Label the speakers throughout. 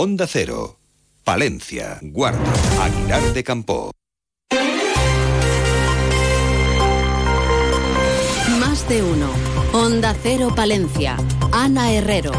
Speaker 1: Onda Cero, Palencia, Guardo, Aguilar de Campo.
Speaker 2: Más de uno. Onda Cero Palencia. Ana Herrero.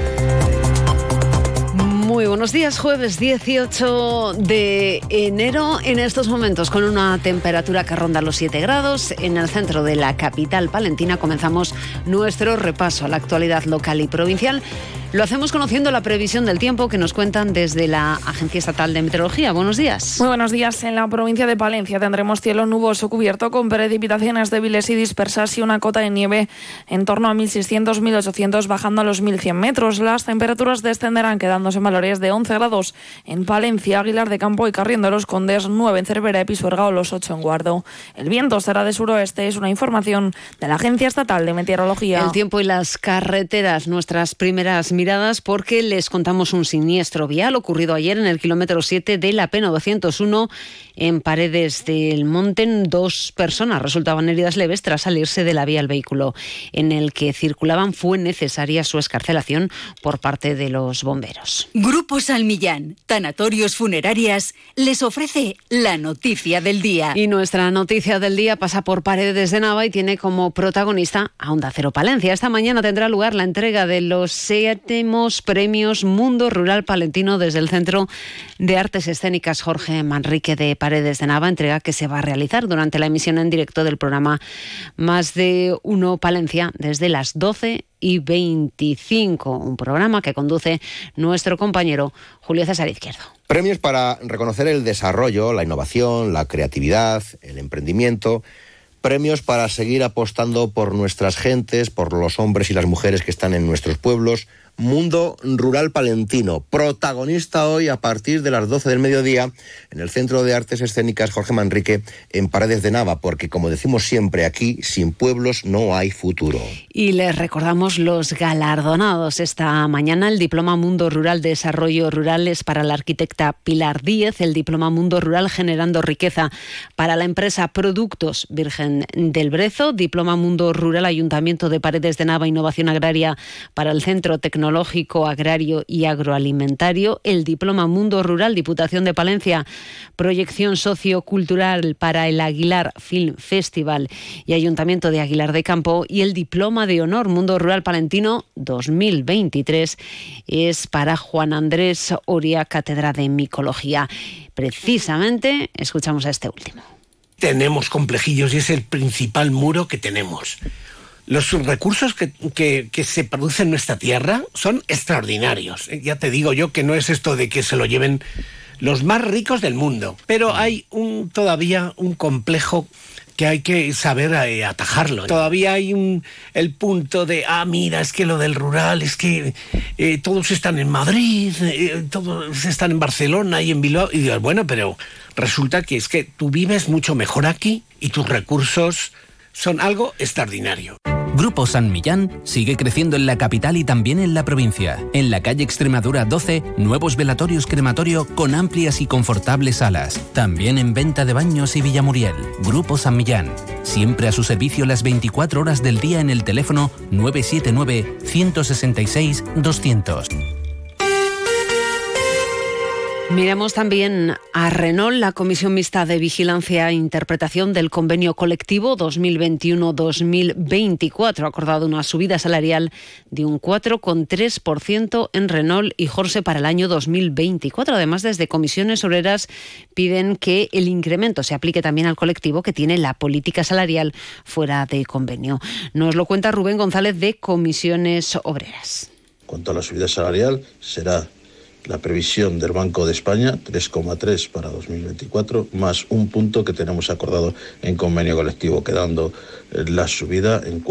Speaker 3: Muy buenos días, jueves 18 de enero, en estos momentos con una temperatura que ronda los 7 grados. En el centro de la capital palentina comenzamos nuestro repaso a la actualidad local y provincial. Lo hacemos conociendo la previsión del tiempo que nos cuentan desde la Agencia Estatal de Meteorología. Buenos días.
Speaker 4: Muy buenos días. En la provincia de Palencia tendremos cielo nuboso cubierto con precipitaciones débiles y dispersas y una cota de nieve en torno a 1.600-1.800 bajando a los 1.100 metros. Las temperaturas descenderán quedándose en valores de 11 grados en Palencia, Aguilar de Campo y Carriendo de los Condes, 9 en Cervera y Pisuerga o los 8 en Guardo. El viento será de suroeste, es una información de la Agencia Estatal de Meteorología.
Speaker 3: El tiempo y las carreteras, nuestras primeras miradas porque les contamos un siniestro vial ocurrido ayer en el kilómetro 7 de la P901 en Paredes del Monte. Dos personas resultaban heridas leves tras salirse de la vía el vehículo en el que circulaban. Fue necesaria su escarcelación por parte de los bomberos.
Speaker 2: Grupo Salmillán, Tanatorios Funerarias, les ofrece la noticia del día.
Speaker 3: Y nuestra noticia del día pasa por Paredes de Nava y tiene como protagonista a Onda Cero Palencia. Esta mañana tendrá lugar la entrega de los séptimos premios Mundo Rural Palentino desde el Centro de Artes Escénicas Jorge Manrique de Paredes de Nava, entrega que se va a realizar durante la emisión en directo del programa Más de Uno Palencia desde las 12 y 25, un programa que conduce nuestro compañero Julio César Izquierdo.
Speaker 5: Premios para reconocer el desarrollo, la innovación, la creatividad, el emprendimiento. Premios para seguir apostando por nuestras gentes, por los hombres y las mujeres que están en nuestros pueblos. Mundo Rural Palentino, protagonista hoy a partir de las 12 del mediodía en el Centro de Artes Escénicas Jorge Manrique en Paredes de Nava, porque como decimos siempre aquí, sin pueblos no hay futuro.
Speaker 3: Y les recordamos los galardonados esta mañana, el Diploma Mundo Rural Desarrollo Rural es para la arquitecta Pilar Díez, el Diploma Mundo Rural Generando Riqueza para la empresa Productos Virgen del Brezo, Diploma Mundo Rural Ayuntamiento de Paredes de Nava Innovación Agraria para el Centro Tecnológico Agrario y Agroalimentario, el Diploma Mundo Rural, Diputación de Palencia, Proyección Sociocultural para el Aguilar Film Festival y Ayuntamiento de Aguilar de Campo y el Diploma de Honor Mundo Rural Palentino 2023 es para Juan Andrés Oria, Cátedra de Micología. Precisamente escuchamos a este último.
Speaker 6: Tenemos complejillos y es el principal muro que tenemos los recursos que, que, que, se producen en nuestra tierra son extraordinarios. Ya te digo yo que no es esto de que se lo lleven los más ricos del mundo, pero hay un, todavía un complejo que hay que saber eh, atajarlo. Todavía hay un, el punto de, ah, mira, es que lo del rural, es que eh, todos están en Madrid, eh, todos están en Barcelona y en Bilbao. Y digo, bueno, pero resulta que es que tú vives mucho mejor aquí y tus recursos son algo extraordinario.
Speaker 7: Grupo San Millán sigue creciendo en la capital y también en la provincia. En la calle Extremadura 12, nuevos velatorios crematorio con amplias y confortables salas. También en venta de baños y Villamuriel. Grupo San Millán. Siempre a su servicio las 24 horas del día en el teléfono 979 166 200.
Speaker 3: Miramos también a Renault, la Comisión Mixta de Vigilancia e Interpretación del Convenio Colectivo 2021-2024. Ha acordado una subida salarial de un 4,3% en Renault y Jorge para el año 2024. Además, desde comisiones obreras piden que el incremento se aplique también al colectivo que tiene la política salarial fuera de convenio. Nos lo cuenta Rubén González de Comisiones Obreras.
Speaker 8: Cuanto a la subida salarial, será la previsión del Banco de España, 3,3 para 2024, más un punto que tenemos acordado en convenio colectivo, quedando la subida en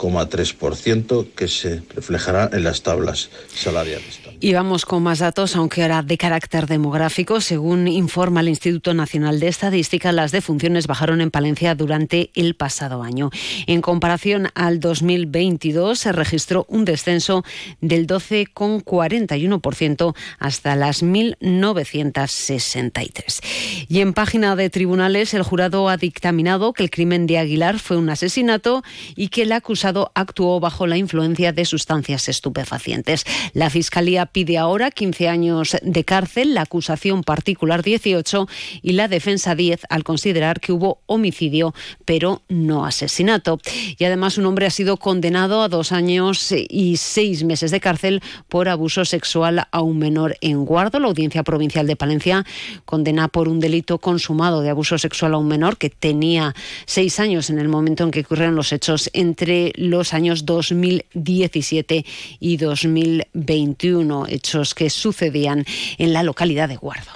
Speaker 8: 4,3% que se reflejará en las tablas salariales.
Speaker 3: Y vamos con más datos, aunque ahora de carácter demográfico. Según informa el Instituto Nacional de Estadística, las defunciones bajaron en Palencia durante el pasado año. En comparación al 2022, se registró un descenso del 12,41% hasta las 1.963. Y en página de tribunales, el jurado ha dictaminado que el crimen de Aguilar fue un asesinato y que el acusado actuó bajo la influencia de sustancias estupefacientes. La Fiscalía pide ahora 15 años de cárcel, la acusación particular 18 y la defensa 10 al considerar que hubo homicidio pero no asesinato. Y además un hombre ha sido condenado a dos años y seis meses de cárcel por abuso sexual a un menor en Guardo. La Audiencia Provincial de Palencia condena por un delito consumado de abuso sexual a un menor que tenía seis años en el momento en que ocurrieron los hechos entre los años 2017 y 2021, hechos que sucedían en la localidad de Guardo.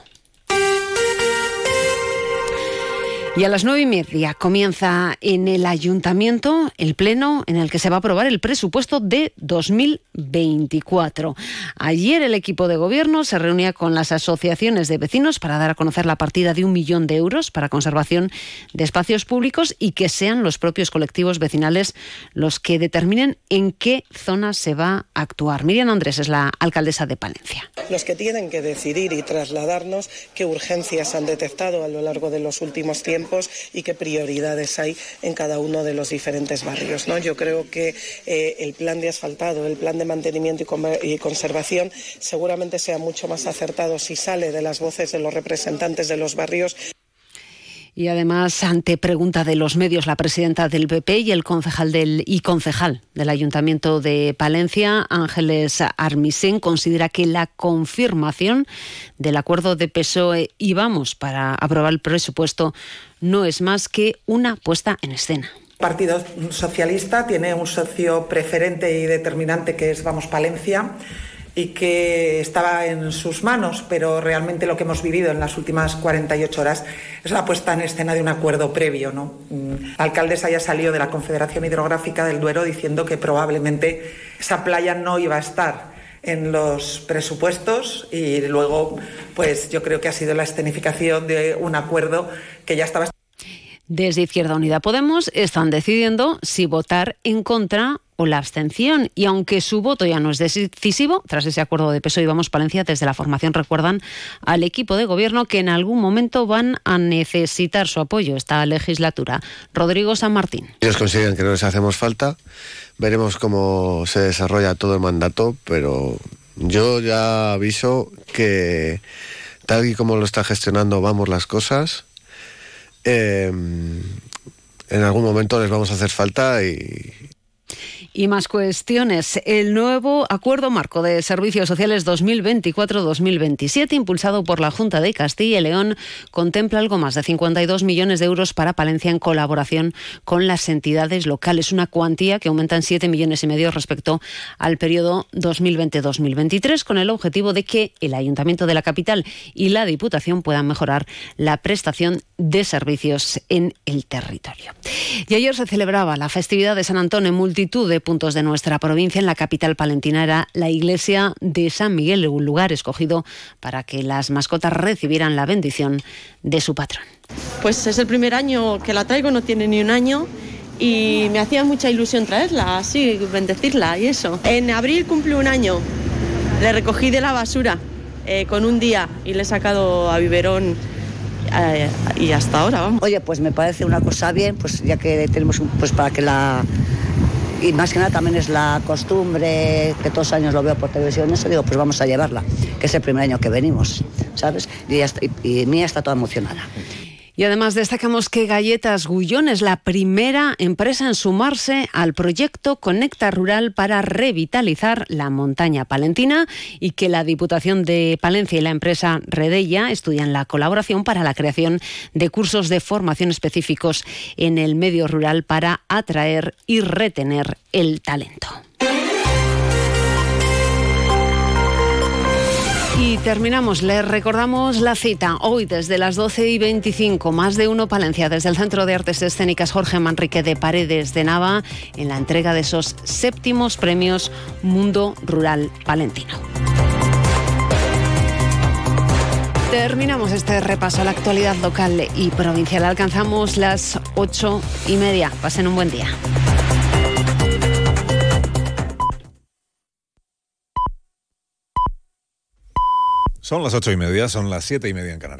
Speaker 3: Y a las nueve y media comienza en el ayuntamiento el pleno en el que se va a aprobar el presupuesto de 2024. Ayer el equipo de gobierno se reunía con las asociaciones de vecinos para dar a conocer la partida de un millón de euros para conservación de espacios públicos y que sean los propios colectivos vecinales los que determinen en qué zona se va a actuar. Miriam Andrés es la alcaldesa de Palencia.
Speaker 9: Los que tienen que decidir y trasladarnos qué urgencias han detectado a lo largo de los últimos tiempos y qué prioridades hay en cada uno de los diferentes barrios. ¿no? Yo creo que eh, el plan de asfaltado, el plan de mantenimiento y, y conservación seguramente sea mucho más acertado si sale de las voces de los representantes de los barrios.
Speaker 3: Y además, ante pregunta de los medios, la presidenta del PP y el concejal del, y concejal del Ayuntamiento de Palencia, Ángeles Armisen, considera que la confirmación del acuerdo de PSOE y Vamos para aprobar el presupuesto no es más que una puesta en escena.
Speaker 10: Partido Socialista tiene un socio preferente y determinante que es Vamos Palencia y que estaba en sus manos, pero realmente lo que hemos vivido en las últimas 48 horas es la puesta en escena de un acuerdo previo. ¿no? La alcaldesa ya salió de la Confederación Hidrográfica del Duero diciendo que probablemente esa playa no iba a estar en los presupuestos y luego pues yo creo que ha sido la escenificación de un acuerdo que ya estaba
Speaker 3: desde Izquierda Unida Podemos están decidiendo si votar en contra o la abstención. Y aunque su voto ya no es decisivo, tras ese acuerdo de peso y Vamos Palencia, desde la formación recuerdan al equipo de gobierno que en algún momento van a necesitar su apoyo esta legislatura. Rodrigo San Martín.
Speaker 11: Ellos consideran que no les hacemos falta. Veremos cómo se desarrolla todo el mandato, pero yo ya aviso que tal y como lo está gestionando Vamos las cosas, eh, en algún momento les vamos a hacer falta y,
Speaker 3: y más cuestiones. El nuevo Acuerdo Marco de Servicios Sociales 2024-2027, impulsado por la Junta de Castilla y León, contempla algo más de 52 millones de euros para Palencia en colaboración con las entidades locales, una cuantía que aumenta en 7 millones y medio respecto al periodo 2020-2023, con el objetivo de que el Ayuntamiento de la capital y la Diputación puedan mejorar la prestación de servicios en el territorio. Y ayer se celebraba la festividad de San Antonio en multitud de puntos de nuestra provincia. En la capital palentina era la iglesia de San Miguel, un lugar escogido para que las mascotas recibieran la bendición de su patrón.
Speaker 12: Pues es el primer año que la traigo, no tiene ni un año y me hacía mucha ilusión traerla, así, bendecirla y eso. En abril cumple un año, le recogí de la basura eh, con un día y le he sacado a biberón eh, y hasta ahora, vamos.
Speaker 13: Oye, pues me parece una cosa bien, pues ya que tenemos un, pues para que la y más que nada también es la costumbre, que todos los años lo veo por televisión, eso digo, pues vamos a llevarla, que es el primer año que venimos, ¿sabes? Y, y Mía está toda emocionada.
Speaker 3: Y además destacamos que Galletas Gullón es la primera empresa en sumarse al proyecto Conecta Rural para revitalizar la montaña palentina y que la Diputación de Palencia y la empresa Redella estudian la colaboración para la creación de cursos de formación específicos en el medio rural para atraer y retener el talento. Terminamos, les recordamos la cita hoy desde las 12 y 25, más de uno Palencia, desde el Centro de Artes Escénicas Jorge Manrique de Paredes de Nava, en la entrega de esos séptimos premios Mundo Rural Palentino. Terminamos este repaso a la actualidad local y provincial. Alcanzamos las ocho y media. Pasen un buen día.
Speaker 14: Son las ocho y media, son las siete y media en Canarias.